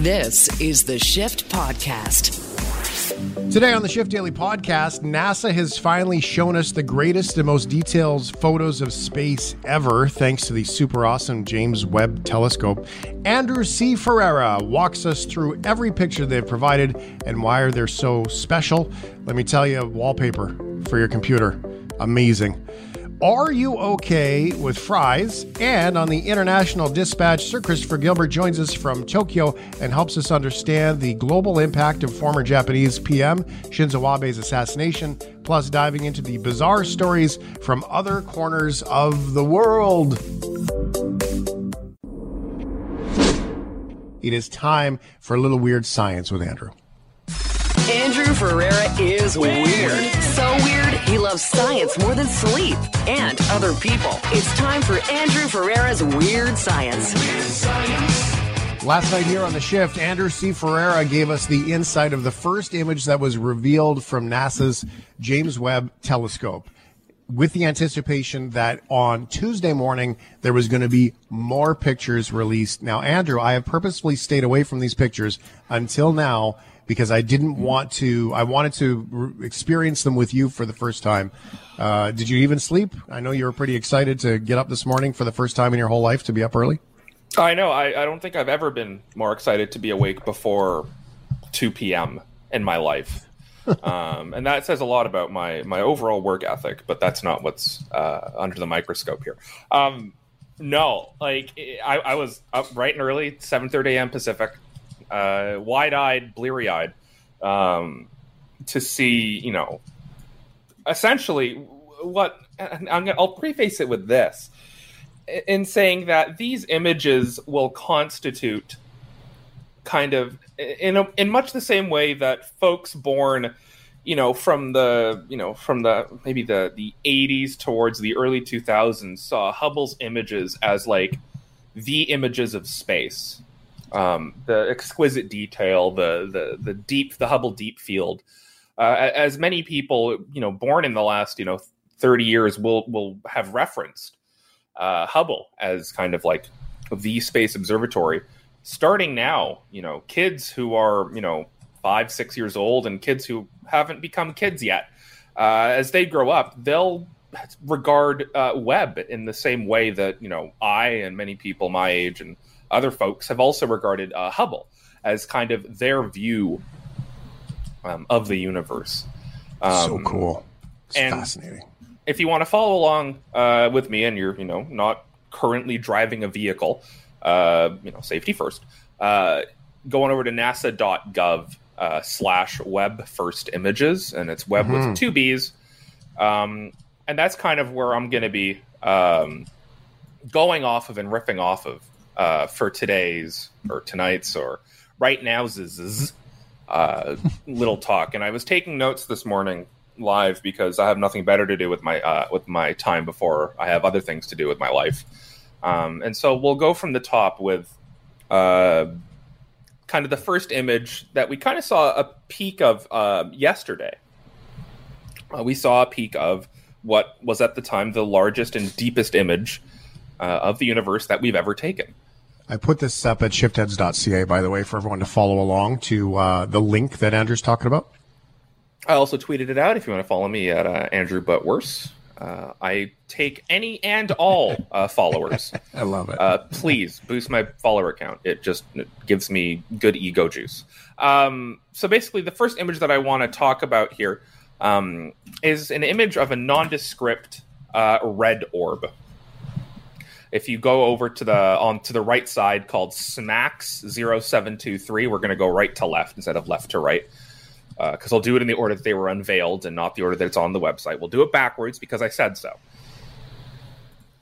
This is the Shift Podcast. Today on the Shift Daily podcast, NASA has finally shown us the greatest and most detailed photos of space ever, thanks to the super awesome James Webb Telescope. Andrew C. Ferreira walks us through every picture they've provided and why are they're so special. Let me tell you, wallpaper for your computer. Amazing. Are you okay with fries? And on the international dispatch, Sir Christopher Gilbert joins us from Tokyo and helps us understand the global impact of former Japanese PM Shinzo Abe's assassination, plus diving into the bizarre stories from other corners of the world. It is time for a little weird science with Andrew. Andrew Ferreira is weird. So weird, he loves science more than sleep and other people. It's time for Andrew Ferreira's Weird Science. Last night here on the shift, Andrew C. Ferreira gave us the insight of the first image that was revealed from NASA's James Webb Telescope with the anticipation that on Tuesday morning there was going to be more pictures released. Now, Andrew, I have purposefully stayed away from these pictures until now because I didn't want to. I wanted to re- experience them with you for the first time. Uh, did you even sleep? I know you were pretty excited to get up this morning for the first time in your whole life to be up early. I know. I, I don't think I've ever been more excited to be awake before 2 p.m. in my life. um, and that says a lot about my my overall work ethic. But that's not what's uh, under the microscope here. Um, no, like I, I was up bright and early, 7:30 a.m. Pacific uh, wide-eyed, bleary-eyed, um, to see, you know, essentially what. I'm gonna, I'll preface it with this, in saying that these images will constitute kind of in a, in much the same way that folks born you know from the you know from the maybe the the 80s towards the early 2000s saw hubble's images as like the images of space um, the exquisite detail, the the the deep, the Hubble deep field. Uh, as many people, you know, born in the last you know thirty years will will have referenced uh, Hubble as kind of like the space observatory. Starting now, you know, kids who are you know five, six years old, and kids who haven't become kids yet, uh, as they grow up, they'll regard uh, Webb in the same way that you know I and many people my age and other folks have also regarded uh, Hubble as kind of their view um, of the universe. Um, so cool. It's fascinating. If you want to follow along uh, with me and you're, you know, not currently driving a vehicle, uh, you know, safety first, uh, going over to nasa.gov uh, slash Webb first images, and it's Webb mm-hmm. with two B's. Um, and that's kind of where I'm going to be um, going off of and riffing off of uh, for today's or tonight's or right now's uh, little talk. And I was taking notes this morning live because I have nothing better to do with my uh, with my time before I have other things to do with my life. Um, and so we'll go from the top with uh, kind of the first image that we kind of saw a peak of uh, yesterday. We saw a peak of what was at the time the largest and deepest image uh, of the universe that we've ever taken. I put this up at shiftheads.ca, by the way, for everyone to follow along to uh, the link that Andrew's talking about. I also tweeted it out if you want to follow me at uh, Andrew But Worse. Uh, I take any and all uh, followers. I love it. Uh, please boost my follower count. It just it gives me good ego juice. Um, so basically, the first image that I want to talk about here um, is an image of a nondescript uh, red orb. If you go over to the on to the right side called SMACS 0723, we're going to go right to left instead of left to right because uh, I'll do it in the order that they were unveiled and not the order that it's on the website. We'll do it backwards because I said so.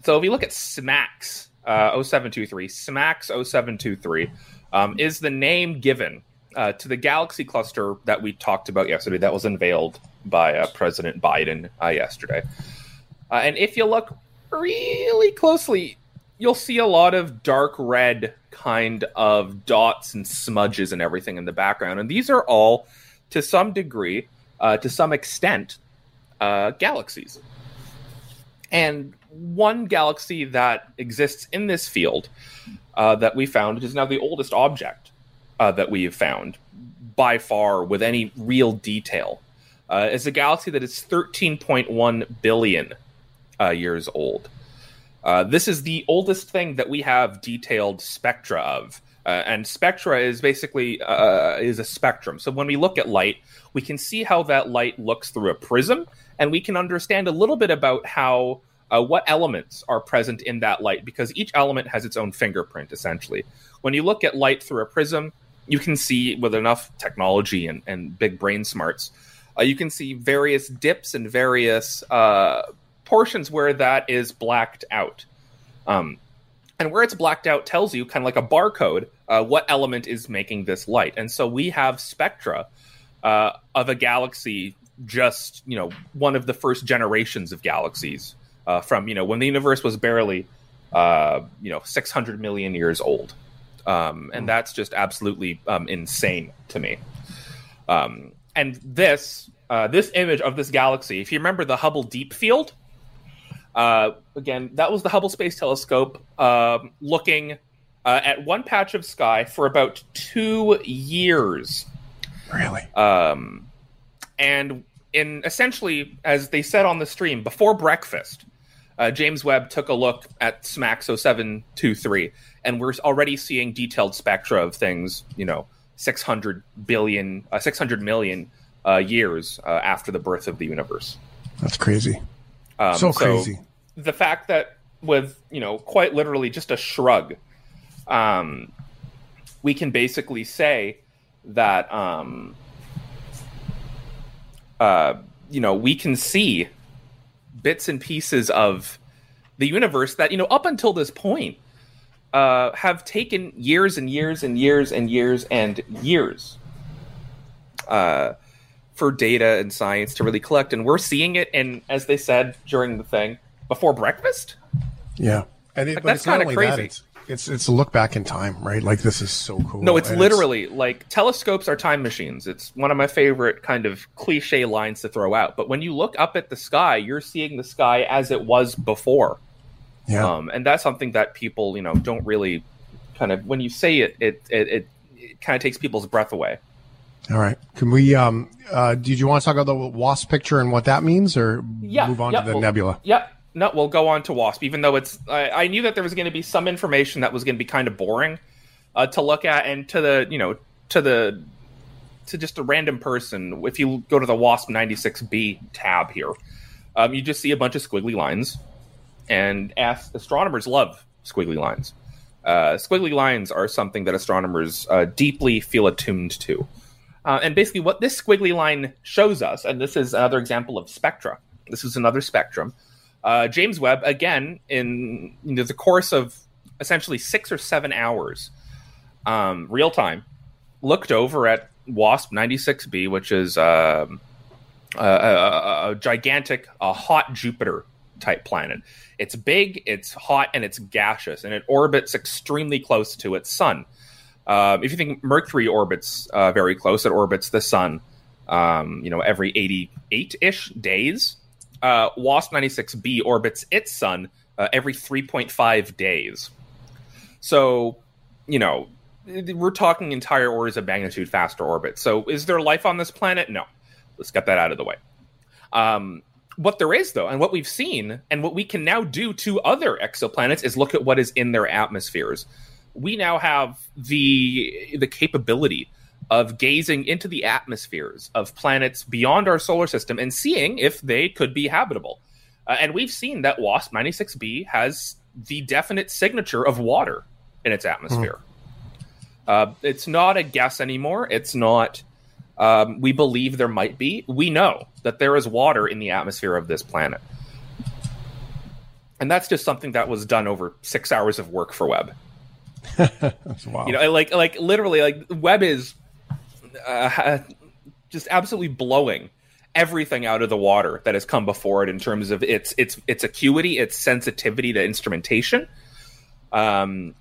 So if you look at SMACS uh, 0723, SMACS 0723 um, is the name given uh, to the galaxy cluster that we talked about yesterday that was unveiled by uh, President Biden uh, yesterday. Uh, and if you look really closely, you'll see a lot of dark red kind of dots and smudges and everything in the background. And these are all, to some degree, uh, to some extent, uh, galaxies. And one galaxy that exists in this field uh, that we found, is now the oldest object uh, that we have found by far with any real detail uh, is a galaxy that is 13.1 billion uh, years old. Uh, this is the oldest thing that we have detailed spectra of. Uh, and spectra is basically uh, is a spectrum. So when we look at light, we can see how that light looks through a prism, and we can understand a little bit about how uh, what elements are present in that light because each element has its own fingerprint. Essentially, when you look at light through a prism, you can see with enough technology and, and big brain smarts, uh, you can see various dips and various uh, portions where that is blacked out. Um, and where it's blacked out tells you kind of like a barcode uh, what element is making this light. And so we have spectra uh, of a galaxy, just you know, one of the first generations of galaxies uh, from you know when the universe was barely uh, you know 600 million years old, um, and hmm. that's just absolutely um, insane to me. Um, and this uh, this image of this galaxy, if you remember the Hubble Deep Field, uh, again, that was the Hubble Space Telescope uh, looking uh, at one patch of sky for about two years. Really? Um, and in essentially, as they said on the stream, before breakfast, uh, James Webb took a look at SMACS 0723, and we're already seeing detailed spectra of things, you know, 600 billion, uh, 600 million uh, years uh, after the birth of the universe. That's crazy. Um, so crazy. So the fact that with you know quite literally just a shrug, um, we can basically say that um, uh, you know we can see bits and pieces of the universe that you know up until this point uh, have taken years and years and years and years and years uh, for data and science to really collect, and we're seeing it. And as they said during the thing, before breakfast. Yeah, and it, like, that's kind of crazy. That, it's, it's it's a look back in time, right? Like this is so cool. No, it's and literally it's... like telescopes are time machines. It's one of my favorite kind of cliche lines to throw out. But when you look up at the sky, you're seeing the sky as it was before. Yeah, um, and that's something that people you know don't really kind of when you say it, it it, it, it kind of takes people's breath away. All right. Can we? Um, uh, did you want to talk about the WASP picture and what that means, or yeah, move on yeah, to the well, nebula? Yep. No, we'll go on to Wasp, even though it's. I, I knew that there was going to be some information that was going to be kind of boring uh, to look at, and to the you know to the to just a random person. If you go to the Wasp 96b tab here, um, you just see a bunch of squiggly lines, and ast- astronomers love squiggly lines. Uh, squiggly lines are something that astronomers uh, deeply feel attuned to. Uh, and basically, what this squiggly line shows us, and this is another example of spectra. This is another spectrum uh, James Webb, again, in you know, the course of essentially six or seven hours, um, real time, looked over at WASP 96b, which is um, a, a, a, gigantic, a hot Jupiter type planet. It's big, it's hot, and it's gaseous, and it orbits extremely close to its sun. Uh, if you think Mercury orbits uh, very close, it orbits the sun, um, you know, every 88 ish days uh, WASP 96b orbits its sun uh, every 3.5 days. So, you know, we're talking entire orders of magnitude faster orbits. So, is there life on this planet? No. Let's get that out of the way. Um, what there is, though, and what we've seen, and what we can now do to other exoplanets is look at what is in their atmospheres. We now have the the capability of gazing into the atmospheres of planets beyond our solar system and seeing if they could be habitable. Uh, and we've seen that WASP 96b has the definite signature of water in its atmosphere. Mm. Uh, it's not a guess anymore. It's not, um, we believe there might be. We know that there is water in the atmosphere of this planet. And that's just something that was done over six hours of work for Webb. You know, like like literally, like Webb is uh, just absolutely blowing everything out of the water that has come before it in terms of its its its acuity, its sensitivity to instrumentation. Um,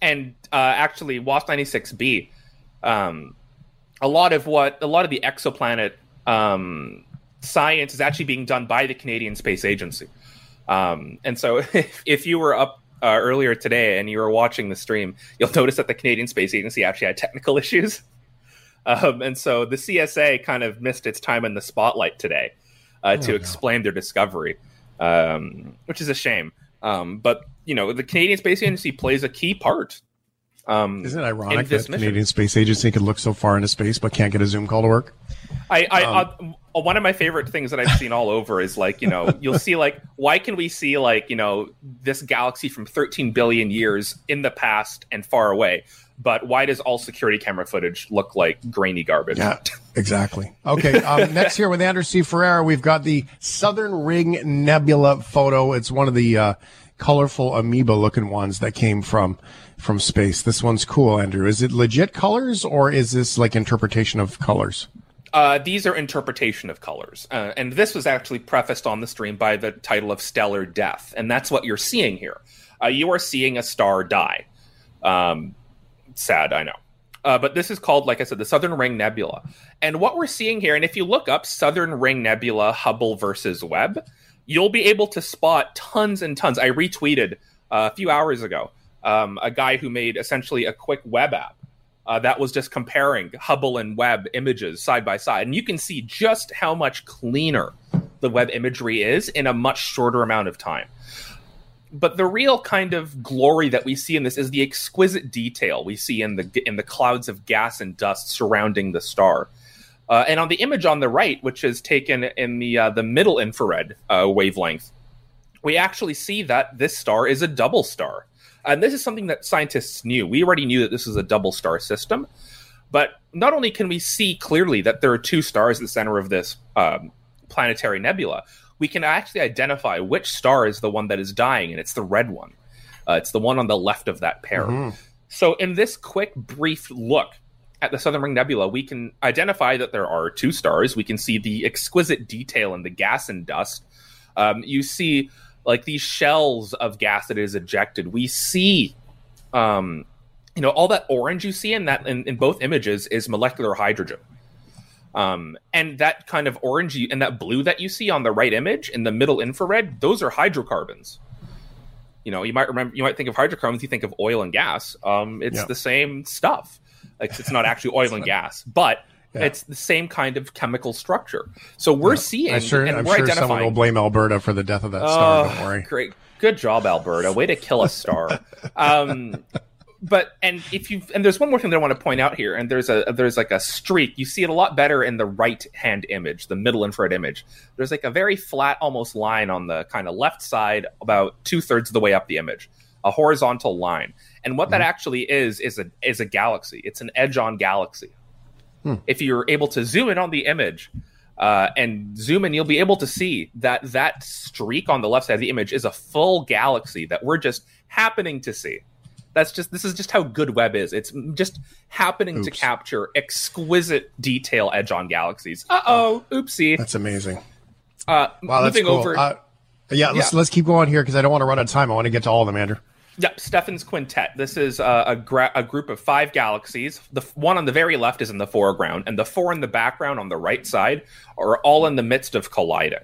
and uh, actually, WASP ninety six B, um, a lot of what a lot of the exoplanet um, science is actually being done by the Canadian Space Agency. Um, and so, if, if you were up uh, earlier today and you were watching the stream, you'll notice that the Canadian Space Agency actually had technical issues. Um, and so the CSA kind of missed its time in the spotlight today uh, to oh, explain their discovery, um, which is a shame. Um, but, you know, the Canadian Space Agency plays a key part. Um, Isn't it ironic that the Canadian Space Agency could look so far into space but can't get a Zoom call to work? I, I, um, uh, one of my favorite things that I've seen all over is like, you know, you'll see like, why can we see like, you know, this galaxy from 13 billion years in the past and far away? But why does all security camera footage look like grainy garbage? Yeah, exactly. Okay. Um, next here with Andrew C. Ferreira, we've got the Southern Ring Nebula photo. It's one of the uh, colorful amoeba looking ones that came from from space. This one's cool, Andrew. Is it legit colors or is this like interpretation of colors? Uh, these are interpretation of colors, uh, and this was actually prefaced on the stream by the title of "Stellar Death," and that's what you're seeing here. Uh, you are seeing a star die. Um, sad, I know, uh, but this is called, like I said, the Southern Ring Nebula. And what we're seeing here, and if you look up Southern Ring Nebula Hubble versus Webb, you'll be able to spot tons and tons. I retweeted uh, a few hours ago um, a guy who made essentially a quick web app uh, that was just comparing Hubble and Webb images side by side. And you can see just how much cleaner the Webb imagery is in a much shorter amount of time. But the real kind of glory that we see in this is the exquisite detail we see in the in the clouds of gas and dust surrounding the star. Uh, and on the image on the right, which is taken in the uh, the middle infrared uh, wavelength, we actually see that this star is a double star. And this is something that scientists knew. We already knew that this was a double star system. But not only can we see clearly that there are two stars at the center of this um, planetary nebula, we can actually identify which star is the one that is dying, and it's the red one. Uh, it's the one on the left of that pair. Mm-hmm. So, in this quick, brief look at the Southern Ring Nebula, we can identify that there are two stars. We can see the exquisite detail in the gas and dust. Um, you see like these shells of gas that is ejected. We see, um, you know, all that orange you see in that in, in both images is molecular hydrogen. Um, and that kind of orange and that blue that you see on the right image in the middle infrared, those are hydrocarbons. You know, you might remember, you might think of hydrocarbons, you think of oil and gas. Um, it's yeah. the same stuff. Like it's not actually oil and gas, but yeah. It's the same kind of chemical structure. So we're yeah. seeing, I'm sure, and I'm we're sure someone will blame Alberta for the death of that star. Oh, don't worry. Great, good job, Alberta. Way to kill a star. um, but and if you and there's one more thing that I want to point out here, and there's a there's like a streak. You see it a lot better in the right hand image, the middle infrared image. There's like a very flat, almost line on the kind of left side, about two thirds of the way up the image, a horizontal line. And what mm-hmm. that actually is is a is a galaxy. It's an edge on galaxy. Hmm. If you're able to zoom in on the image uh, and zoom in, you'll be able to see that that streak on the left side of the image is a full galaxy that we're just happening to see. That's just this is just how good Webb is. It's just happening Oops. to capture exquisite detail edge on galaxies. Uh oh, oopsie. That's amazing. Uh, wow, that's cool. Over, uh, yeah, let's yeah. let's keep going here because I don't want to run out of time. I want to get to all of them, Andrew. Yep, Stephan's Quintet. This is uh, a, gra- a group of five galaxies. The one on the very left is in the foreground, and the four in the background on the right side are all in the midst of colliding.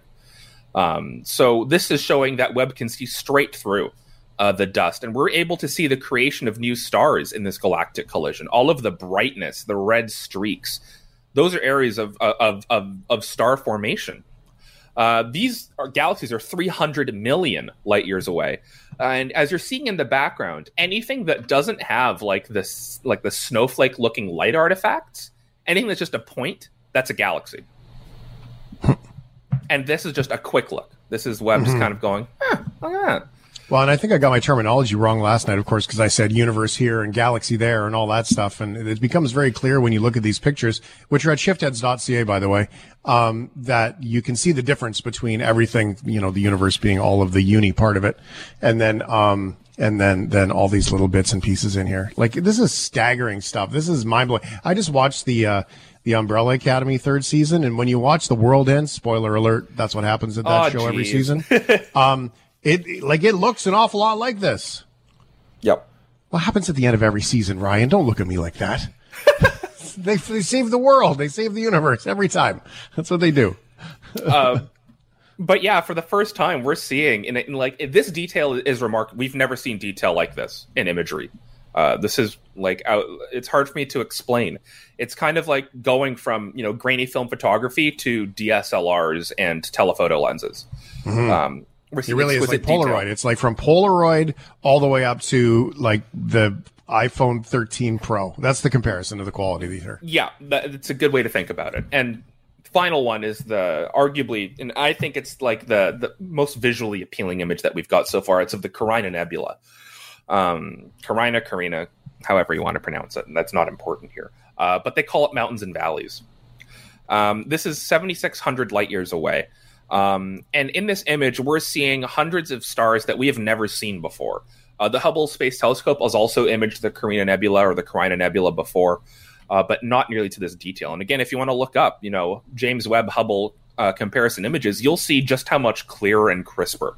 Um, so this is showing that Webb can see straight through uh, the dust, and we're able to see the creation of new stars in this galactic collision. All of the brightness, the red streaks, those are areas of of of, of star formation. Uh, these are, galaxies are 300 million light years away, and as you're seeing in the background, anything that doesn't have like this, like the snowflake looking light artifacts, anything that's just a point, that's a galaxy. and this is just a quick look. This is Webb's mm-hmm. kind of going, eh, look at that. Well, and I think I got my terminology wrong last night, of course, because I said universe here and galaxy there and all that stuff. And it becomes very clear when you look at these pictures, which are at shiftheads.ca, by the way, um, that you can see the difference between everything, you know, the universe being all of the uni part of it. And then, um, and then, then all these little bits and pieces in here. Like this is staggering stuff. This is mind blowing. I just watched the, uh, the Umbrella Academy third season. And when you watch The World Ends, spoiler alert, that's what happens at that oh, show geez. every season. Um, it like it looks an awful lot like this. Yep. What happens at the end of every season, Ryan? Don't look at me like that. they, they save the world. They save the universe every time. That's what they do. uh, but yeah, for the first time, we're seeing in, in like this detail is remarkable. We've never seen detail like this in imagery. Uh, this is like out, it's hard for me to explain. It's kind of like going from you know grainy film photography to DSLRs and telephoto lenses. Mm-hmm. Um, it really is like Polaroid. Detail. It's like from Polaroid all the way up to like the iPhone 13 Pro. That's the comparison of the quality of these are. Yeah, it's a good way to think about it. And final one is the arguably, and I think it's like the the most visually appealing image that we've got so far. It's of the Carina Nebula, um, Carina, Carina, however you want to pronounce it. And that's not important here, uh, but they call it mountains and valleys. Um, this is 7,600 light years away. Um, and in this image, we're seeing hundreds of stars that we have never seen before. Uh, the Hubble Space Telescope has also imaged the Carina Nebula or the Carina Nebula before uh, but not nearly to this detail. And again, if you want to look up, you know, James Webb Hubble uh, comparison images, you'll see just how much clearer and crisper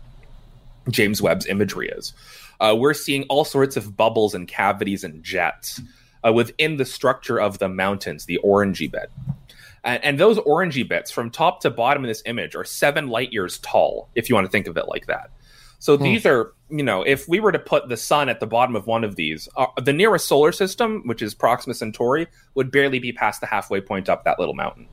James Webb's imagery is. Uh, we're seeing all sorts of bubbles and cavities and jets uh, within the structure of the mountains, the orangey bit. And, and those orangey bits from top to bottom in this image are seven light years tall, if you want to think of it like that. So hmm. these are, you know, if we were to put the sun at the bottom of one of these, uh, the nearest solar system, which is Proxima Centauri, would barely be past the halfway point up that little mountain.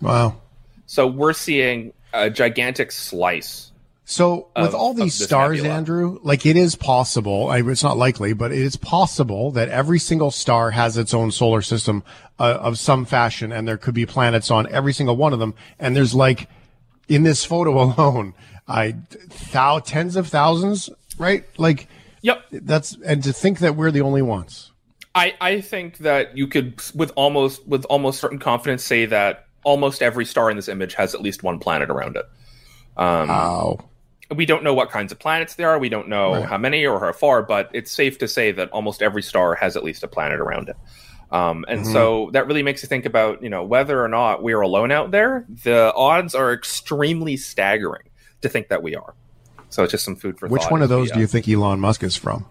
Wow. So we're seeing a gigantic slice. So with of, all these stars, nebula. Andrew, like it is possible. I, it's not likely, but it is possible that every single star has its own solar system uh, of some fashion, and there could be planets on every single one of them. And there's like in this photo alone, I thou tens of thousands, right? Like, yep. That's and to think that we're the only ones. I I think that you could with almost with almost certain confidence say that almost every star in this image has at least one planet around it. Um, wow. We don't know what kinds of planets there are. We don't know right. how many or how far, but it's safe to say that almost every star has at least a planet around it. Um, and mm-hmm. so that really makes you think about, you know, whether or not we're alone out there. The odds are extremely staggering to think that we are. So it's just some food for Which one of those do you think Elon Musk is from?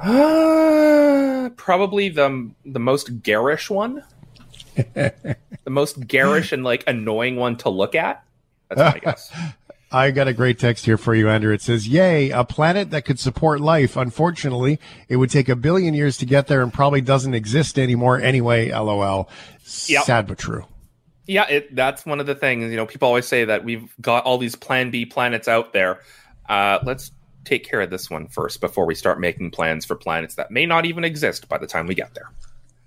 Uh, probably the the most garish one. the most garish and like annoying one to look at. That's my guess. I got a great text here for you, Andrew. It says, Yay, a planet that could support life. Unfortunately, it would take a billion years to get there and probably doesn't exist anymore anyway. LOL. Yep. Sad but true. Yeah, it, that's one of the things. You know, people always say that we've got all these Plan B planets out there. Uh, let's take care of this one first before we start making plans for planets that may not even exist by the time we get there.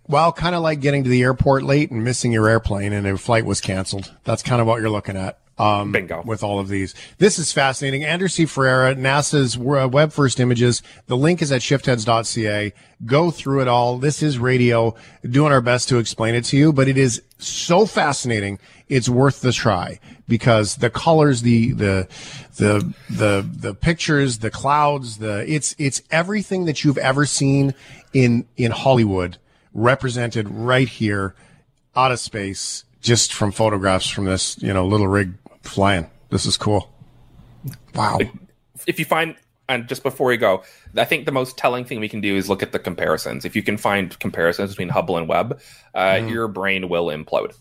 Well, kind of like getting to the airport late and missing your airplane and a flight was canceled. That's kind of what you're looking at. Um, Bingo. With all of these. This is fascinating. Andrew C. Ferreira, NASA's uh, Webb First Images. The link is at shiftheads.ca. Go through it all. This is radio, doing our best to explain it to you, but it is so fascinating. It's worth the try because the colors, the, the, the, the, the pictures, the clouds, the, it's, it's everything that you've ever seen in, in Hollywood represented right here out of space just from photographs from this, you know, little rig flying. This is cool. Wow. If you find, and just before we go, I think the most telling thing we can do is look at the comparisons. If you can find comparisons between Hubble and Webb, uh, mm. your brain will implode.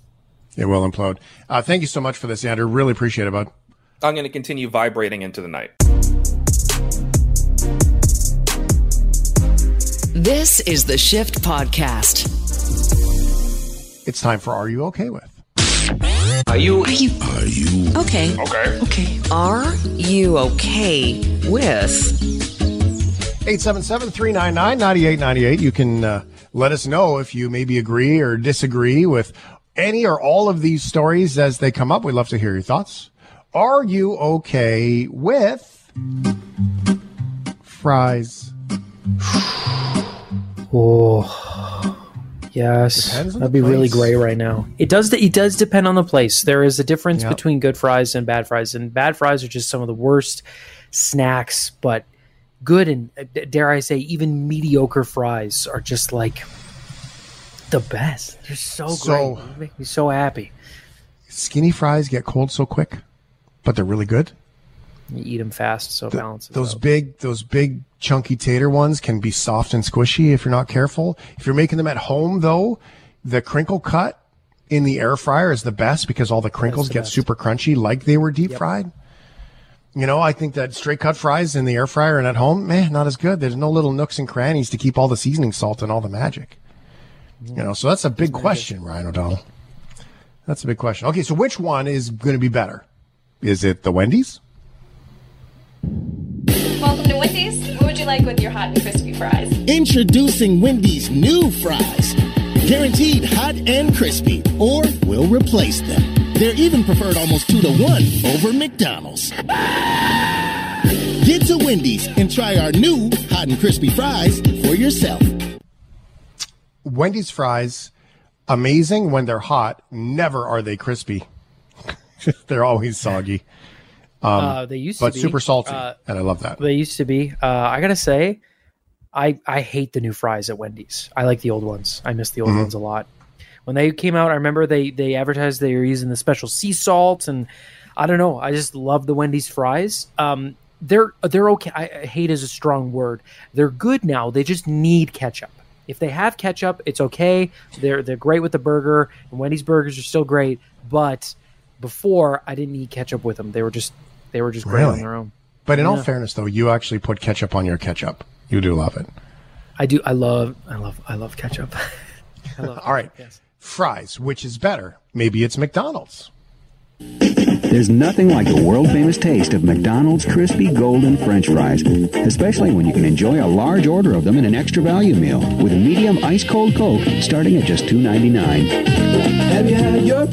It will implode. Uh, thank you so much for this, Andrew. Really appreciate it, bud. I'm going to continue vibrating into the night. This is the Shift Podcast. It's time for Are You Okay With? Are you? Are you? Are you? Okay. Okay. Okay. Are you okay with? 877-399-9898. You can uh, let us know if you maybe agree or disagree with any or all of these stories as they come up. We'd love to hear your thoughts. Are you okay with fries? oh. Yes, that'd be place. really great right now. It does. It does depend on the place. There is a difference yep. between good fries and bad fries, and bad fries are just some of the worst snacks. But good and uh, dare I say, even mediocre fries are just like the best. They're so, so great. They make me so happy. Skinny fries get cold so quick, but they're really good. You eat them fast, so the, balances. Those out. big, those big chunky tater ones can be soft and squishy if you're not careful. If you're making them at home, though, the crinkle cut in the air fryer is the best because all the crinkles the get best. super crunchy, like they were deep yep. fried. You know, I think that straight cut fries in the air fryer and at home, man, not as good. There's no little nooks and crannies to keep all the seasoning salt and all the magic. Mm-hmm. You know, so that's a big question, Ryan O'Donnell. That's a big question. Okay, so which one is going to be better? Is it the Wendy's? Welcome to Wendy's. What would you like with your hot and crispy fries? Introducing Wendy's new fries. Guaranteed hot and crispy, or we'll replace them. They're even preferred almost two to one over McDonald's. Get to Wendy's and try our new hot and crispy fries for yourself. Wendy's fries, amazing when they're hot. Never are they crispy. they're always soggy. Um, uh, they used but to be, But super salty, uh, and I love that. They used to be. Uh, I gotta say, I I hate the new fries at Wendy's. I like the old ones. I miss the old mm-hmm. ones a lot. When they came out, I remember they they advertised they were using the special sea salt, and I don't know. I just love the Wendy's fries. Um, they're they're okay. I, hate is a strong word. They're good now. They just need ketchup. If they have ketchup, it's okay. They're they're great with the burger, and Wendy's burgers are still great. But before, I didn't need ketchup with them. They were just they were just great really? on their own. But in yeah. all fairness, though, you actually put ketchup on your ketchup. You do love it. I do. I love. I love. I love ketchup. I love all right. Yes. Fries. Which is better? Maybe it's McDonald's. There's nothing like the world famous taste of McDonald's crispy golden french fries, especially when you can enjoy a large order of them in an extra value meal with a medium ice cold Coke starting at just $2.99. Have you had your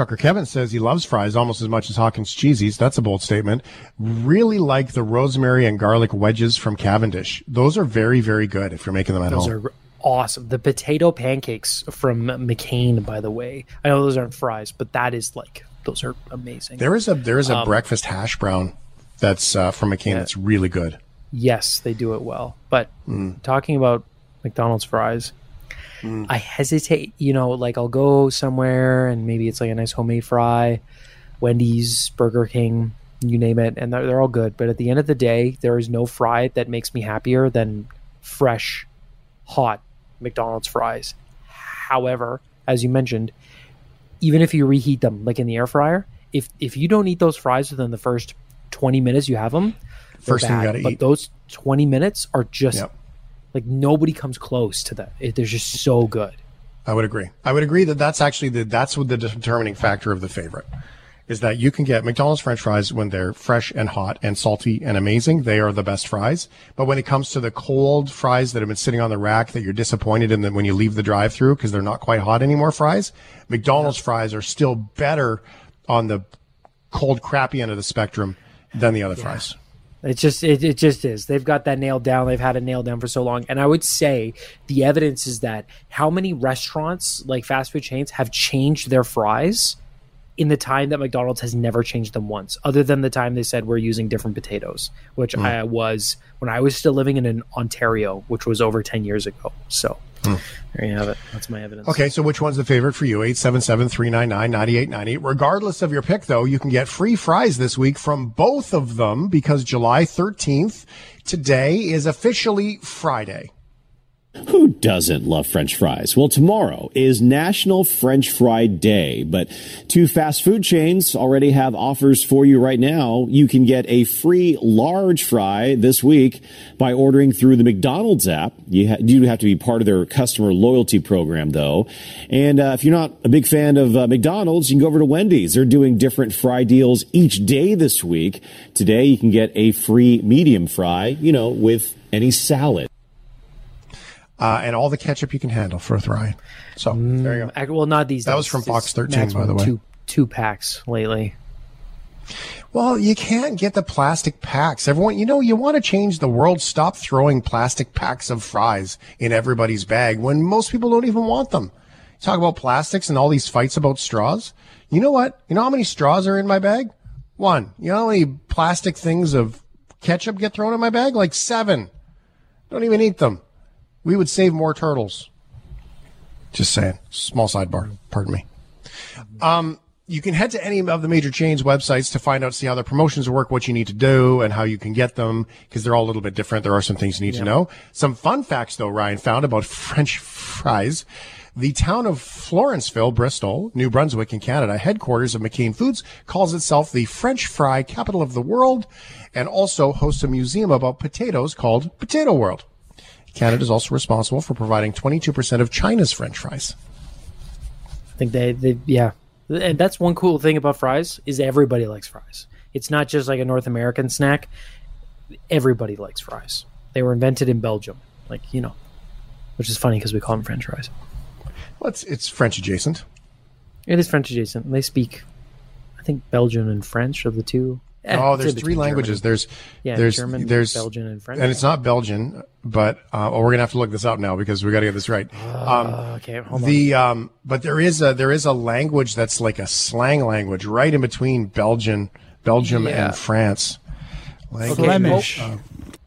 Trucker Kevin says he loves fries almost as much as Hawkins Cheezies. That's a bold statement. Really like the rosemary and garlic wedges from Cavendish. Those are very, very good if you're making them at home. Those home. Are awesome. The potato pancakes from McCain, by the way. I know those aren't fries, but that is like those are amazing. There is a there is a um, breakfast hash brown that's uh, from McCain. Yeah. That's really good. Yes, they do it well. But mm. talking about McDonald's fries, mm. I hesitate. You know, like I'll go somewhere and maybe it's like a nice homemade fry, Wendy's, Burger King, you name it, and they're, they're all good. But at the end of the day, there is no fry that makes me happier than fresh, hot McDonald's fries. However, as you mentioned, even if you reheat them like in the air fryer, if if you don't eat those fries within the first 20 minutes you have them, first thing you got to eat. those 20 minutes are just yep. Like nobody comes close to that. It, they're just so good. I would agree. I would agree that that's actually the that's what the determining factor of the favorite is that you can get McDonald's french fries when they're fresh and hot and salty and amazing. They are the best fries. But when it comes to the cold fries that have been sitting on the rack that you're disappointed in them when you leave the drive through because they're not quite hot anymore fries, McDonald's yeah. fries are still better on the cold crappy end of the spectrum than the other yeah. fries. It just it, it just is. They've got that nailed down. They've had it nailed down for so long. And I would say the evidence is that how many restaurants like fast food chains have changed their fries in the time that McDonald's has never changed them once, other than the time they said we're using different potatoes, which mm. I was when I was still living in Ontario, which was over 10 years ago. So mm. there you have it. That's my evidence. Okay, so which one's the favorite for you? 877 399 9898. Regardless of your pick, though, you can get free fries this week from both of them because July 13th, today, is officially Friday. Who doesn't love French fries? Well, tomorrow is National French Fry Day, but two fast food chains already have offers for you right now. You can get a free large fry this week by ordering through the McDonald's app. You, ha- you have to be part of their customer loyalty program, though. And uh, if you're not a big fan of uh, McDonald's, you can go over to Wendy's. They're doing different fry deals each day this week. Today, you can get a free medium fry, you know, with any salad uh, and all the ketchup you can handle for a fry. So mm, there you go. Well, not these. That days. was from Fox 13, by the way. Two, two packs lately. Well, you can't get the plastic packs. Everyone, you know, you want to change the world. Stop throwing plastic packs of fries in everybody's bag when most people don't even want them. talk about plastics and all these fights about straws. You know what? You know how many straws are in my bag? One. You know how many plastic things of ketchup get thrown in my bag? Like seven. Don't even eat them we would save more turtles. Just saying. Small sidebar. Pardon me. Um, you can head to any of the major chains websites to find out, see how their promotions work, what you need to do, and how you can get them, because they're all a little bit different. There are some things you need yeah. to know. Some fun facts, though, Ryan found about French fries. The town of Florenceville, Bristol, New Brunswick in Canada, headquarters of McCain Foods, calls itself the French fry capital of the world and also hosts a museum about potatoes called Potato World. Canada is also responsible for providing 22% of China's French fries. I think they, they, yeah. And that's one cool thing about fries is everybody likes fries. It's not just like a North American snack. Everybody likes fries. They were invented in Belgium, like you know, which is funny because we call them French fries. Well, it's it's French adjacent. It is French adjacent. They speak, I think, Belgian and French are the two. Eh, oh, there's three languages. German. There's yeah, there's German, there's Belgian and French, and it's not Belgian, but uh, oh, we're gonna have to look this up now because we got to get this right. Um, uh, okay, hold the on. um, but there is a there is a language that's like a slang language right in between Belgian, Belgium yeah. and France. Like, Flemish. Uh,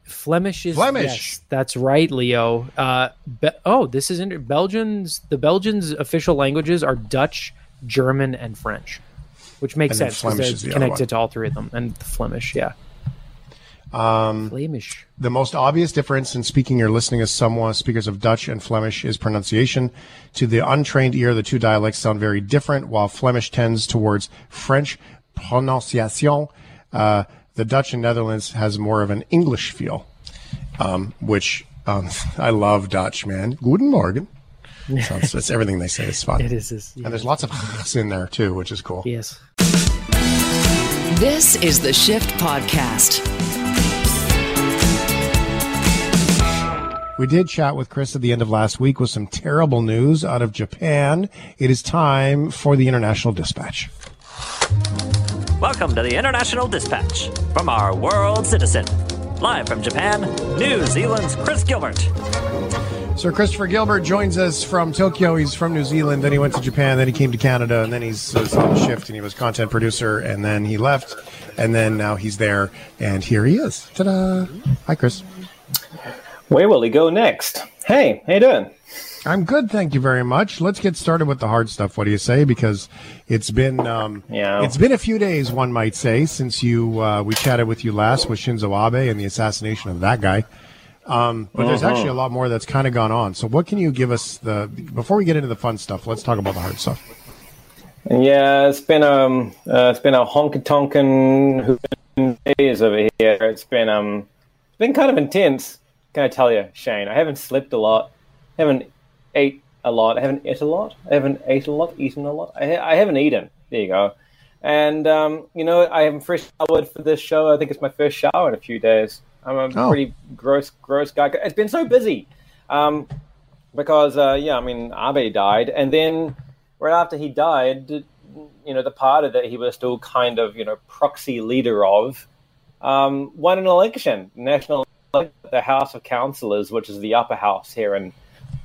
Flemish is Flemish. Yes, that's right, Leo. Uh, be, oh, this is inter- Belgians. The Belgians' official languages are Dutch, German, and French, which makes sense because they're connected to all three of them. And the Flemish, yeah. Um, Flemish. The most obvious difference in speaking or listening as someone speakers of Dutch and Flemish is pronunciation. To the untrained ear, the two dialects sound very different. While Flemish tends towards French pronunciation, uh, the Dutch and Netherlands has more of an English feel um, which um, I love Dutch, man. Guten Morgen. So it's, it's, everything they say is fun. It is. is yeah. And there's lots of us in there too, which is cool. Yes. This is the Shift Podcast. We did chat with Chris at the end of last week with some terrible news out of Japan. It is time for the International Dispatch. Welcome to the International Dispatch from our world citizen. Live from Japan, New Zealand's Chris Gilbert. Sir Christopher Gilbert joins us from Tokyo. He's from New Zealand, then he went to Japan, then he came to Canada, and then he's on the shift and he was content producer, and then he left, and then now he's there, and here he is. Ta-da! Hi, Chris. Where will he go next? Hey, how you doing? I'm good, thank you very much. Let's get started with the hard stuff. What do you say? Because it's been um, yeah. it's been a few days, one might say, since you uh, we chatted with you last with Shinzo Abe and the assassination of that guy. Um, but uh-huh. there's actually a lot more that's kind of gone on. So, what can you give us the before we get into the fun stuff? Let's talk about the hard stuff. Yeah, it's been um, uh, it's been a honky tonkin days over here. It's been um, it's been kind of intense. Can I tell you, Shane? I haven't slept a lot. I Haven't ate a lot. I haven't ate a lot. I haven't ate a lot, eaten a lot. I, I haven't eaten. There you go. And, um, you know, I am fresh showered for this show. I think it's my first shower in a few days. I'm a oh. pretty gross, gross guy. It's been so busy. Um, because, uh, yeah, I mean, Abe died. And then right after he died, you know, the party that he was still kind of, you know, proxy leader of um, won an election, national the House of Councillors, which is the upper house here in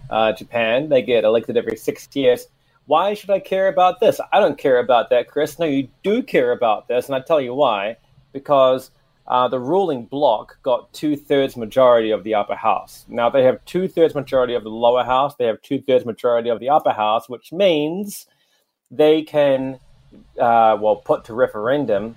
uh, Japan. They get elected every six years. Why should I care about this? I don't care about that, Chris. No, you do care about this, and I tell you why. Because uh, the ruling bloc got two thirds majority of the upper house. Now they have two thirds majority of the lower house. They have two thirds majority of the upper house, which means they can, uh, well, put to referendum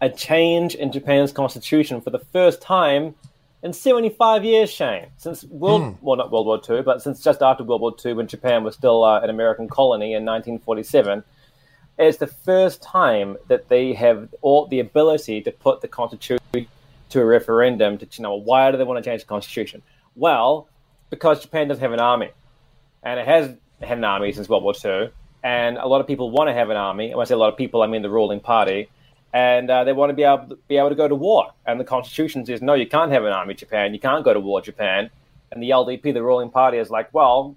a change in Japan's constitution for the first time in 75 years, Shane, since World, mm. well, not World War II, but since just after World War II, when Japan was still uh, an American colony in 1947, it's the first time that they have all the ability to put the constitution to a referendum to you know why do they want to change the constitution? Well, because Japan doesn't have an army, and it has had an army since World War II, and a lot of people want to have an army. And when I say a lot of people, I mean the ruling party and uh, they want to be able to be able to go to war. And the constitution says, no, you can't have an army, Japan. You can't go to war, Japan. And the LDP, the ruling party, is like, well,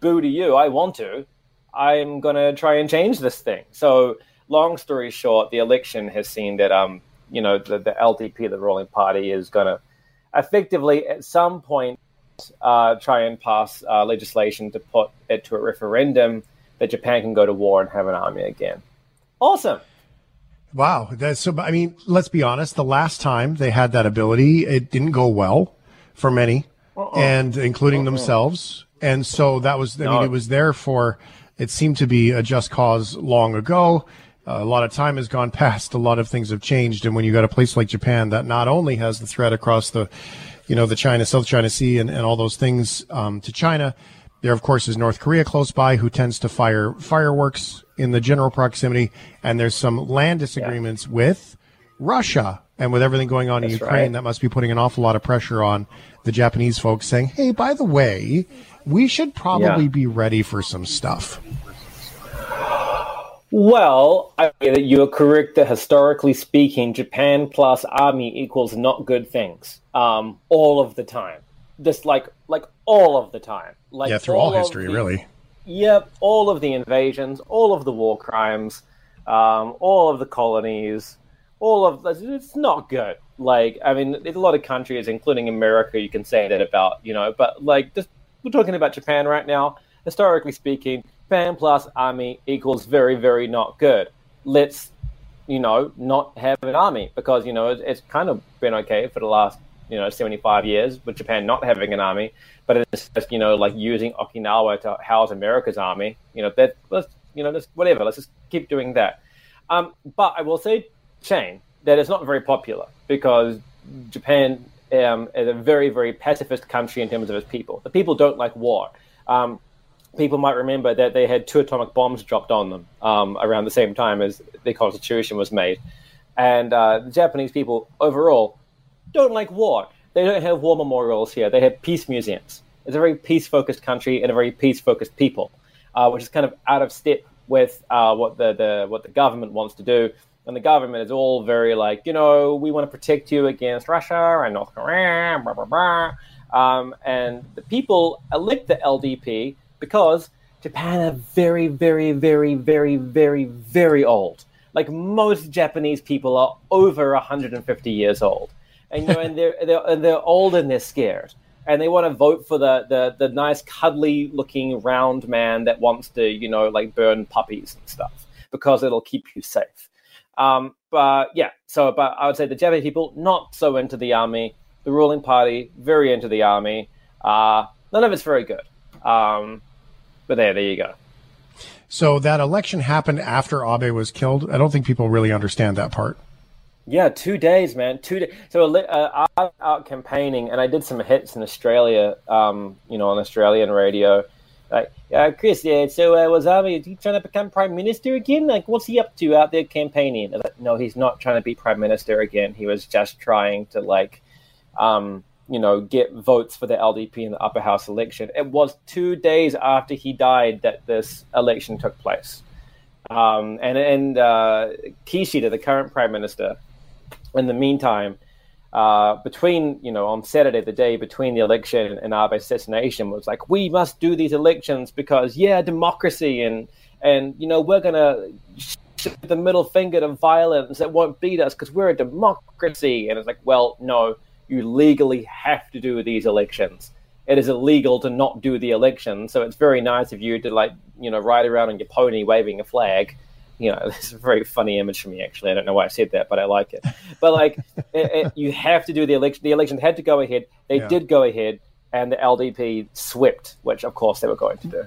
boo to you. I want to. I'm going to try and change this thing. So, long story short, the election has seen that, um, you know, the, the LDP, the ruling party, is going to effectively, at some point, uh, try and pass uh, legislation to put it to a referendum that Japan can go to war and have an army again. Awesome. Wow. That's so, I mean, let's be honest. The last time they had that ability, it didn't go well for many, uh-uh. and including uh-uh. themselves. And so that was, I no. mean, it was there for, it seemed to be a just cause long ago. Uh, a lot of time has gone past. A lot of things have changed. And when you got a place like Japan that not only has the threat across the, you know, the China, South China Sea and, and all those things, um, to China, There, of course, is North Korea close by, who tends to fire fireworks in the general proximity. And there's some land disagreements yeah. with Russia. And with everything going on That's in Ukraine, right. that must be putting an awful lot of pressure on the Japanese folks saying, hey, by the way, we should probably yeah. be ready for some stuff. Well, I mean, you're correct that historically speaking, Japan plus army equals not good things um, all of the time. Just like like all of the time. Like yeah, through all, all history, the, really. Yep, all of the invasions, all of the war crimes, um, all of the colonies, all of. It's not good. Like, I mean, there's a lot of countries, including America, you can say that about, you know, but like, just, we're talking about Japan right now. Historically speaking, Japan plus army equals very, very not good. Let's, you know, not have an army because, you know, it's, it's kind of been okay for the last, you know, 75 years with Japan not having an army, but it's just, you know, like using Okinawa to house America's army. You know, that, let's, you know, just whatever. Let's just keep doing that. Um, but I will say, Shane, that it's not very popular because Japan um, is a very, very pacifist country in terms of its people. The people don't like war. Um, people might remember that they had two atomic bombs dropped on them um, around the same time as the Constitution was made. And uh, the Japanese people overall don't like war. They don't have war memorials here. They have peace museums. It's a very peace focused country and a very peace focused people, uh, which is kind of out of step with uh, what the, the what the government wants to do. And the government is all very like, you know, we want to protect you against Russia and North Korea, blah, blah, blah. Um, and the people elect the LDP because Japan are very, very, very, very, very, very old. Like most Japanese people are over 150 years old, and you know, and they're they're they're old and they're scared, and they want to vote for the, the the nice, cuddly looking round man that wants to, you know, like burn puppies and stuff because it'll keep you safe. Um, but yeah, so but I would say the Japanese people not so into the army. The ruling party very into the army. Uh, none of it's very good. Um, but there, there you go. So that election happened after Abe was killed. I don't think people really understand that part. Yeah, two days, man. Two days. So uh, I was out campaigning, and I did some hits in Australia. Um, you know, on Australian radio. Like, uh, Chris, yeah. So uh, was Abe trying to become prime minister again? Like, what's he up to out there campaigning? Like, no, he's not trying to be prime minister again. He was just trying to like, um, you know, get votes for the LDP in the upper house election. It was two days after he died that this election took place. Um, and and uh, Kishida, the current prime minister, in the meantime, uh, between you know on Saturday, the day between the election and Abe's assassination, was like, we must do these elections because yeah, democracy and and you know we're gonna the middle finger to violence that won't beat us because we're a democracy. And it's like, well, no, you legally have to do these elections. It is illegal to not do the election. So it's very nice of you to like, you know, ride around on your pony waving a flag. You know, it's a very funny image for me. Actually, I don't know why I said that, but I like it. But like, it, it, you have to do the election. The election had to go ahead. They yeah. did go ahead, and the LDP swept, which of course they were going to do.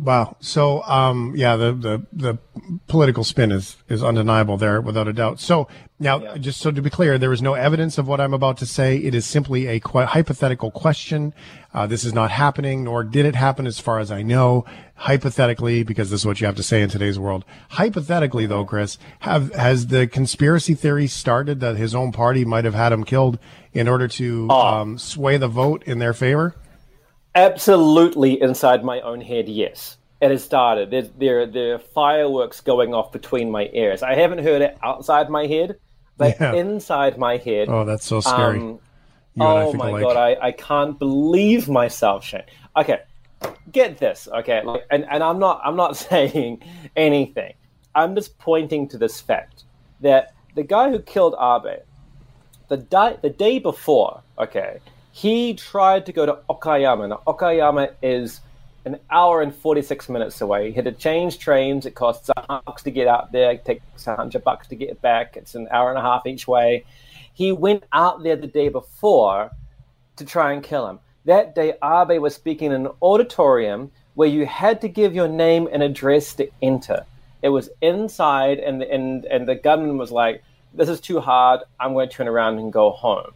Wow. So, um, yeah, the, the, the political spin is, is undeniable there without a doubt. So now, yeah. just so to be clear, there is no evidence of what I'm about to say. It is simply a qu- hypothetical question. Uh, this is not happening, nor did it happen as far as I know. Hypothetically, because this is what you have to say in today's world. Hypothetically, though, Chris, have, has the conspiracy theory started that his own party might have had him killed in order to, oh. um, sway the vote in their favor? Absolutely, inside my own head, yes. It has started. There, there, there are fireworks going off between my ears. I haven't heard it outside my head, but yeah. inside my head. Oh, that's so scary. Um, oh my god, I, I can't believe myself, Shane. Okay, get this. Okay, like, and, and I'm not I'm not saying anything. I'm just pointing to this fact that the guy who killed Abe, the di- the day before, okay, he tried to go to Okayama. Now, Okayama is an hour and 46 minutes away. He had to change trains. It costs a bucks to get out there. It takes a hundred bucks to get back. It's an hour and a half each way. He went out there the day before to try and kill him. That day, Abe was speaking in an auditorium where you had to give your name and address to enter. It was inside, and and and the gunman was like, "This is too hard. I'm going to turn around and go home."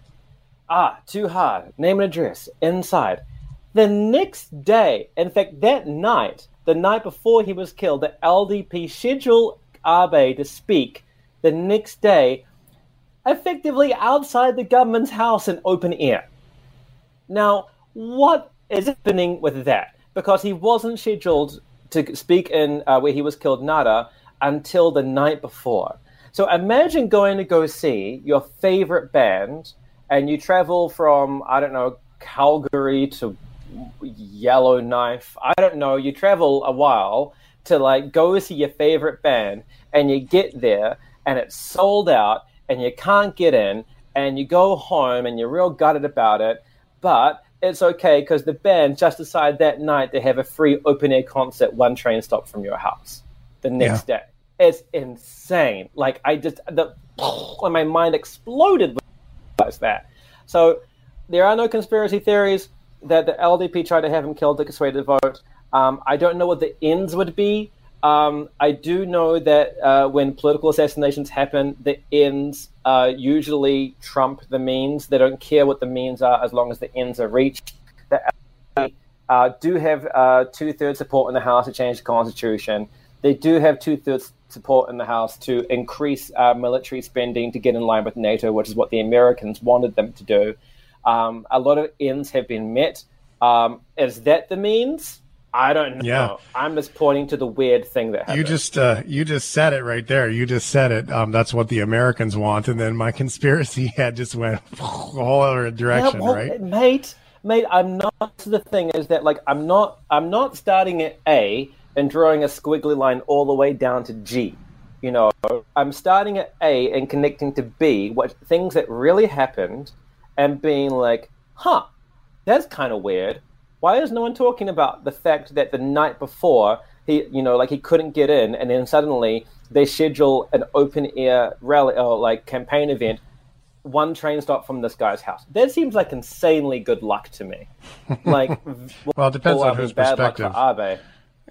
Ah, too hard. Name and address inside. The next day, in fact, that night, the night before he was killed, the LDP scheduled Abe to speak the next day, effectively outside the government's house in open air. Now, what is happening with that? Because he wasn't scheduled to speak in uh, where he was killed, Nara, until the night before. So imagine going to go see your favorite band, and you travel from I don't know Calgary to Yellowknife. I don't know. You travel a while to like go see your favorite band, and you get there, and it's sold out, and you can't get in, and you go home, and you're real gutted about it, but it's okay because the band just decided that night to have a free open air concert one train stop from your house the next yeah. day. It's insane. Like I just the when my mind exploded with that. So there are no conspiracy theories that the LDP tried to have him killed to persuade the vote. Um, I don't know what the ends would be. Um, I do know that uh, when political assassinations happen, the ends uh, usually trump the means. They don't care what the means are as long as the ends are reached. The LDP, uh, do have uh, two thirds support in the House to change the Constitution. They do have two thirds support in the House to increase uh, military spending to get in line with NATO, which is what the Americans wanted them to do. Um, a lot of ends have been met. Um, is that the means? I don't know. Yeah. I'm just pointing to the weird thing that happened. You just uh, you just said it right there. You just said it. Um, that's what the Americans want, and then my conspiracy head just went a whole other direction, yeah, well, right? Mate, mate, I'm not. The thing is that like I'm not. I'm not starting at A and drawing a squiggly line all the way down to G. You know, I'm starting at A and connecting to B, what things that really happened, and being like, huh, that's kind of weird. Why is no one talking about the fact that the night before he, you know, like he couldn't get in, and then suddenly they schedule an open air rally or like campaign event, one train stop from this guy's house. That seems like insanely good luck to me. Like, well, it depends on whose perspective. Abe.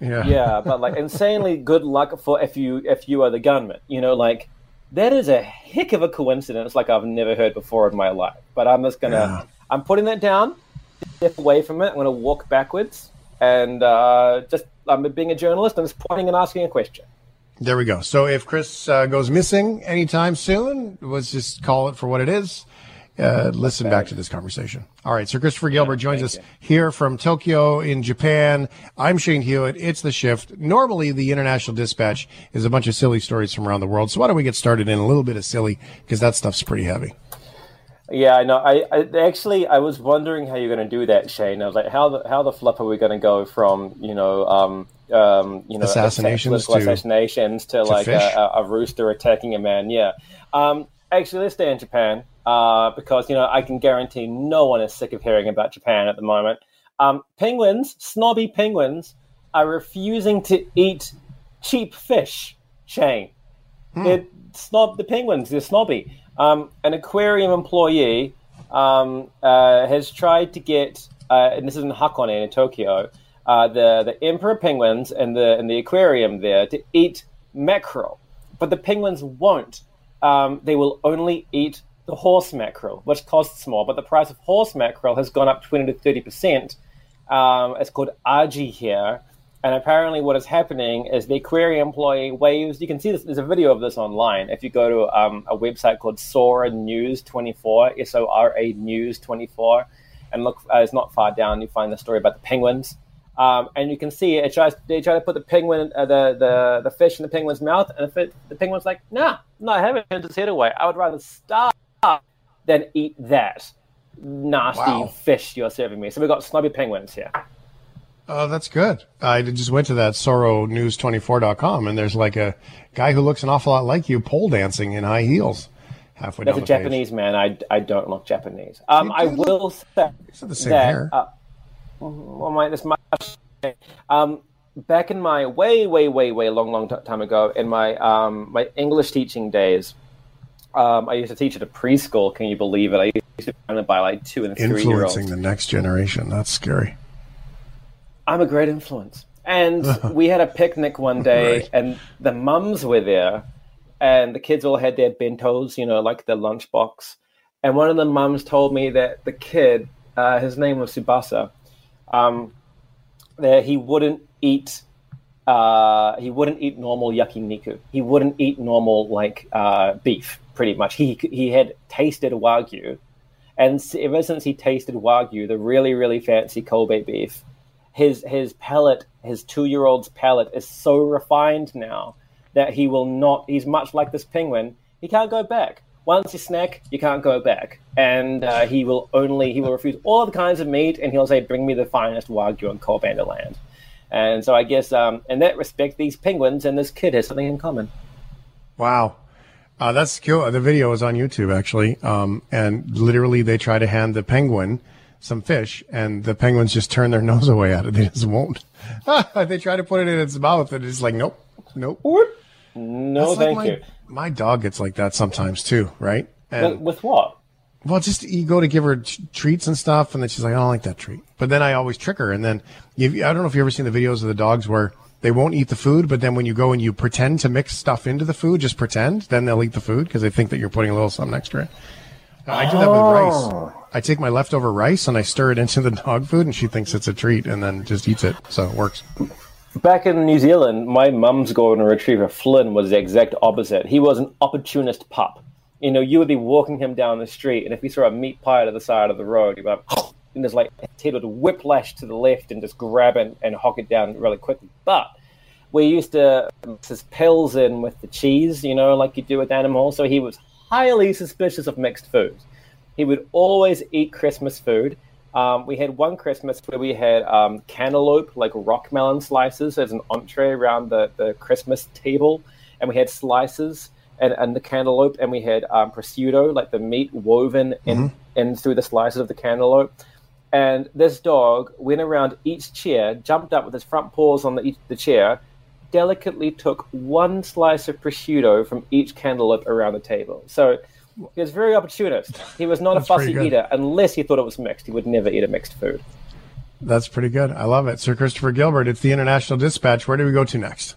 Yeah. Yeah, but like insanely good luck for if you if you are the gunman. You know, like that is a heck of a coincidence like I've never heard before in my life. But I'm just gonna yeah. I'm putting that down, step away from it. I'm gonna walk backwards and uh, just I'm being a journalist. I'm just pointing and asking a question. There we go. So if Chris uh, goes missing anytime soon, let's just call it for what it is uh, listen back to this conversation. All right. So Christopher Gilbert joins us you. here from Tokyo in Japan. I'm Shane Hewitt. It's the shift. Normally the international dispatch is a bunch of silly stories from around the world. So why don't we get started in a little bit of silly because that stuff's pretty heavy. Yeah, I know. I, I, actually I was wondering how you're going to do that, Shane. I was like, how the how the flip are we going to go from you know um, um, you know assassinations to, assassinations to, to like a, a, rooster attacking a man? Yeah. Um, actually, let's stay in Japan uh, because you know I can guarantee no one is sick of hearing about Japan at the moment. Um, penguins, snobby penguins, are refusing to eat cheap fish. Shane, hmm. they snob the penguins. They're snobby. Um, an aquarium employee um, uh, has tried to get, uh, and this is in Hakone in Tokyo, uh, the the emperor penguins and the and the aquarium there to eat mackerel, but the penguins won't. Um, they will only eat the horse mackerel, which costs more, but the price of horse mackerel has gone up 20 to 30%. Um, it's called aji here. And apparently, what is happening is the aquarium employee waves. You can see this. There's a video of this online. If you go to um, a website called Sora News 24, S O R A News 24, and look, uh, it's not far down. You find the story about the penguins. Um, and you can see it tries, they try to put the penguin, uh, the, the the fish in the penguin's mouth, and the, the penguin's like, "Nah, no, I haven't turned his head away. I would rather starve then eat that nasty wow. fish you're serving me. So we've got snobby penguins here. Oh, that's good. I just went to that SoraNews24.com and there's like a guy who looks an awful lot like you pole dancing in high heels halfway That's down a Japanese page. man. I, I don't look Japanese. Um, I will say the same that, hair. Uh, well, my, this much. Um, back in my way, way, way, way long, long time ago, in my um, my English teaching days, um, I used to teach at a preschool. Can you believe it? I used to run it by like two and three year olds. Influencing the next generation. That's scary. I'm a great influence. And we had a picnic one day, right. and the mums were there, and the kids all had their bentos, you know, like the lunchbox. And one of the mums told me that the kid, uh, his name was Tsubasa, um, that he wouldn't eat. Uh, he wouldn't eat normal yakiniku. He wouldn't eat normal like uh, beef. Pretty much, he he had tasted wagyu, and ever since he tasted wagyu, the really really fancy Kobe beef, his his palate, his two year old's palate, is so refined now that he will not. He's much like this penguin. He can't go back once you snack, you can't go back. And uh, he will only he will refuse all the kinds of meat, and he'll say, "Bring me the finest wagyu and Kobe land." And so I guess um, in that respect, these penguins and this kid has something in common. Wow. Uh, that's cool. The video is on YouTube actually, um, and literally they try to hand the penguin some fish, and the penguins just turn their nose away at it. They just won't. they try to put it in its mouth, and it's like, nope, nope. No, that's thank like my, you. My dog gets like that sometimes too, right? And, with, with what? Well, just you go to give her t- treats and stuff, and then she's like, "I don't like that treat." But then I always trick her, and then you, I don't know if you've ever seen the videos of the dogs where they won't eat the food, but then when you go and you pretend to mix stuff into the food, just pretend, then they'll eat the food because they think that you're putting a little something extra. I do that with rice. Oh. I take my leftover rice and I stir it into the dog food, and she thinks it's a treat, and then just eats it. So it works. Back in New Zealand, my mum's golden retriever Flynn was the exact opposite. He was an opportunist pup. You know, you would be walking him down the street, and if he saw a meat pie to the side of the road, he'd be like, and there's like his head would whiplash to the left and just grab it and hock it down really quickly. But we used to mix his pills in with the cheese, you know, like you do with animals. So he was highly suspicious of mixed foods. He would always eat Christmas food. Um, we had one Christmas where we had um, cantaloupe, like rock melon slices, as an entree around the, the Christmas table. And we had slices and, and the cantaloupe, and we had um, prosciutto, like the meat woven in, in through the slices of the cantaloupe. And this dog went around each chair, jumped up with his front paws on the, each, the chair, delicately took one slice of prosciutto from each cantaloupe around the table. So he was very opportunist. He was not a fussy eater unless he thought it was mixed. He would never eat a mixed food. That's pretty good. I love it. Sir Christopher Gilbert, it's the International Dispatch. Where do we go to next?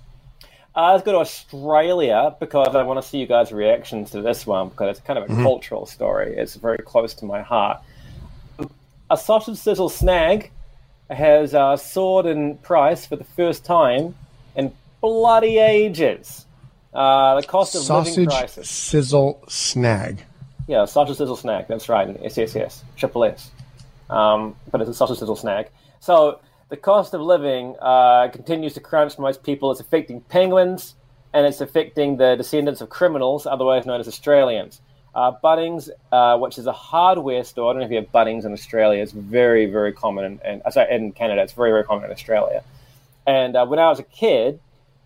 Uh, let's go to Australia because I want to see you guys' reactions to this one because it's kind of a Mhm. cultural story. It's very close to my heart. A sausage sizzle snag has uh, soared in price for the first time in bloody ages. Uh, the cost of living crisis. sizzle snag. Yeah, sausage sizzle snack. That's right. SSS, triple S. Um, but it's a sausage sizzle snack. So the cost of living uh, continues to crunch most people. It's affecting penguins, and it's affecting the descendants of criminals, otherwise known as Australians. Uh, Bunnings, uh, which is a hardware store. I don't know if you have Bunnings in Australia. It's very, very common, in, in, uh, sorry, in Canada. It's very, very common in Australia. And uh, when I was a kid,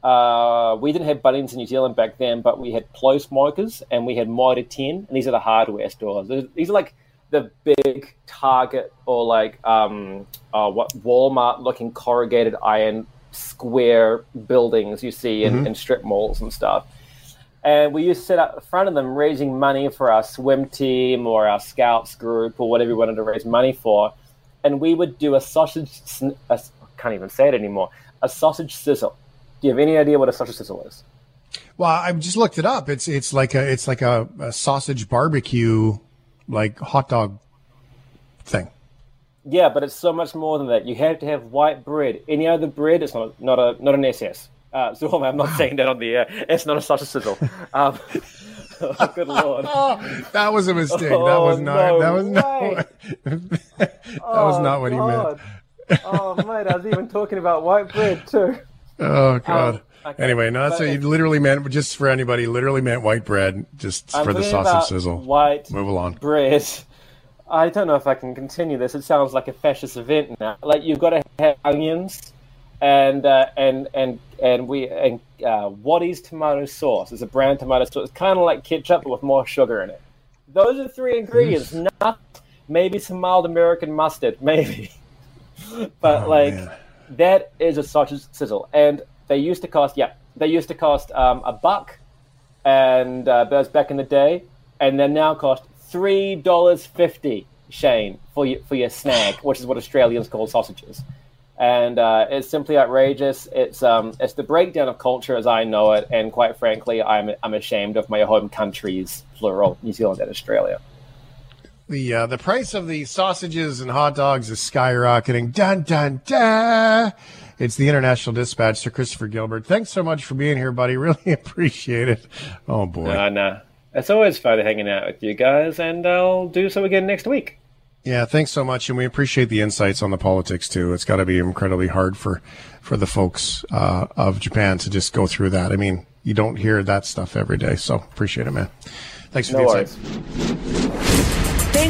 uh, we didn't have Bunnings in New Zealand back then, but we had PlaceMakers and we had Mitre 10, and these are the hardware stores. These are like the big Target or like um, uh, what Walmart looking corrugated iron square buildings you see in, Mhm. in strip malls and stuff. And we used to sit out in front of them raising money for our swim team or our scouts group or whatever we wanted to raise money for. And we would do a sausage, I can't even say it anymore, a sausage sizzle. Do you have any idea what a sausage sizzle is? Well, I just looked it up. It's it's like a it's like a, a sausage barbecue, like hot dog thing. Yeah, but it's so much more than that. You have to have white bread. Any other bread, it's not not a not an SS. Uh, so I'm not saying that on the air. It's not a sausage sizzle. Um, oh, good lord. that was a mistake. that Oh, was not. no that was not. that was not what he meant. oh mate, I was even talking about white bread too. Oh god. Um, okay, Anyway, no, what you literally meant. Just for anybody, literally meant white bread, just I'm for the sausage about sizzle. White Move along. bread. I don't know if I can continue this. It sounds like a fascist event now. Like you've got to have onions and uh, and and and we and uh, Wattie's tomato sauce is a brown tomato sauce. It's kind of like ketchup but with more sugar in it. Those are three ingredients. Not maybe some mild American mustard, maybe. but Oh, like that is a sausage sizzle, and they used to cost yeah they used to cost um, a buck, and uh, that was back in the day, and they now cost three dollars fifty. Shane for your for your snack, which is what Australians call sausages, and uh, it's simply outrageous. It's um it's the breakdown of culture as I know it, and quite frankly, I'm I'm ashamed of my home countries, plural, New Zealand and Australia. The uh, the price of the sausages and hot dogs is skyrocketing. Dun dun dun. It's the International Dispatch, Sir Christopher Gilbert. Thanks so much for being here, buddy. Really appreciate it. Oh boy. Uh, nah. It's always fun hanging out with you guys, and I'll do so again next week. Yeah, thanks so much, and we appreciate the insights on the politics too. It's got to be incredibly hard for for the folks uh, of Japan to just go through that. I mean, you don't hear that stuff every day, so appreciate it, man. Thanks for no the insights.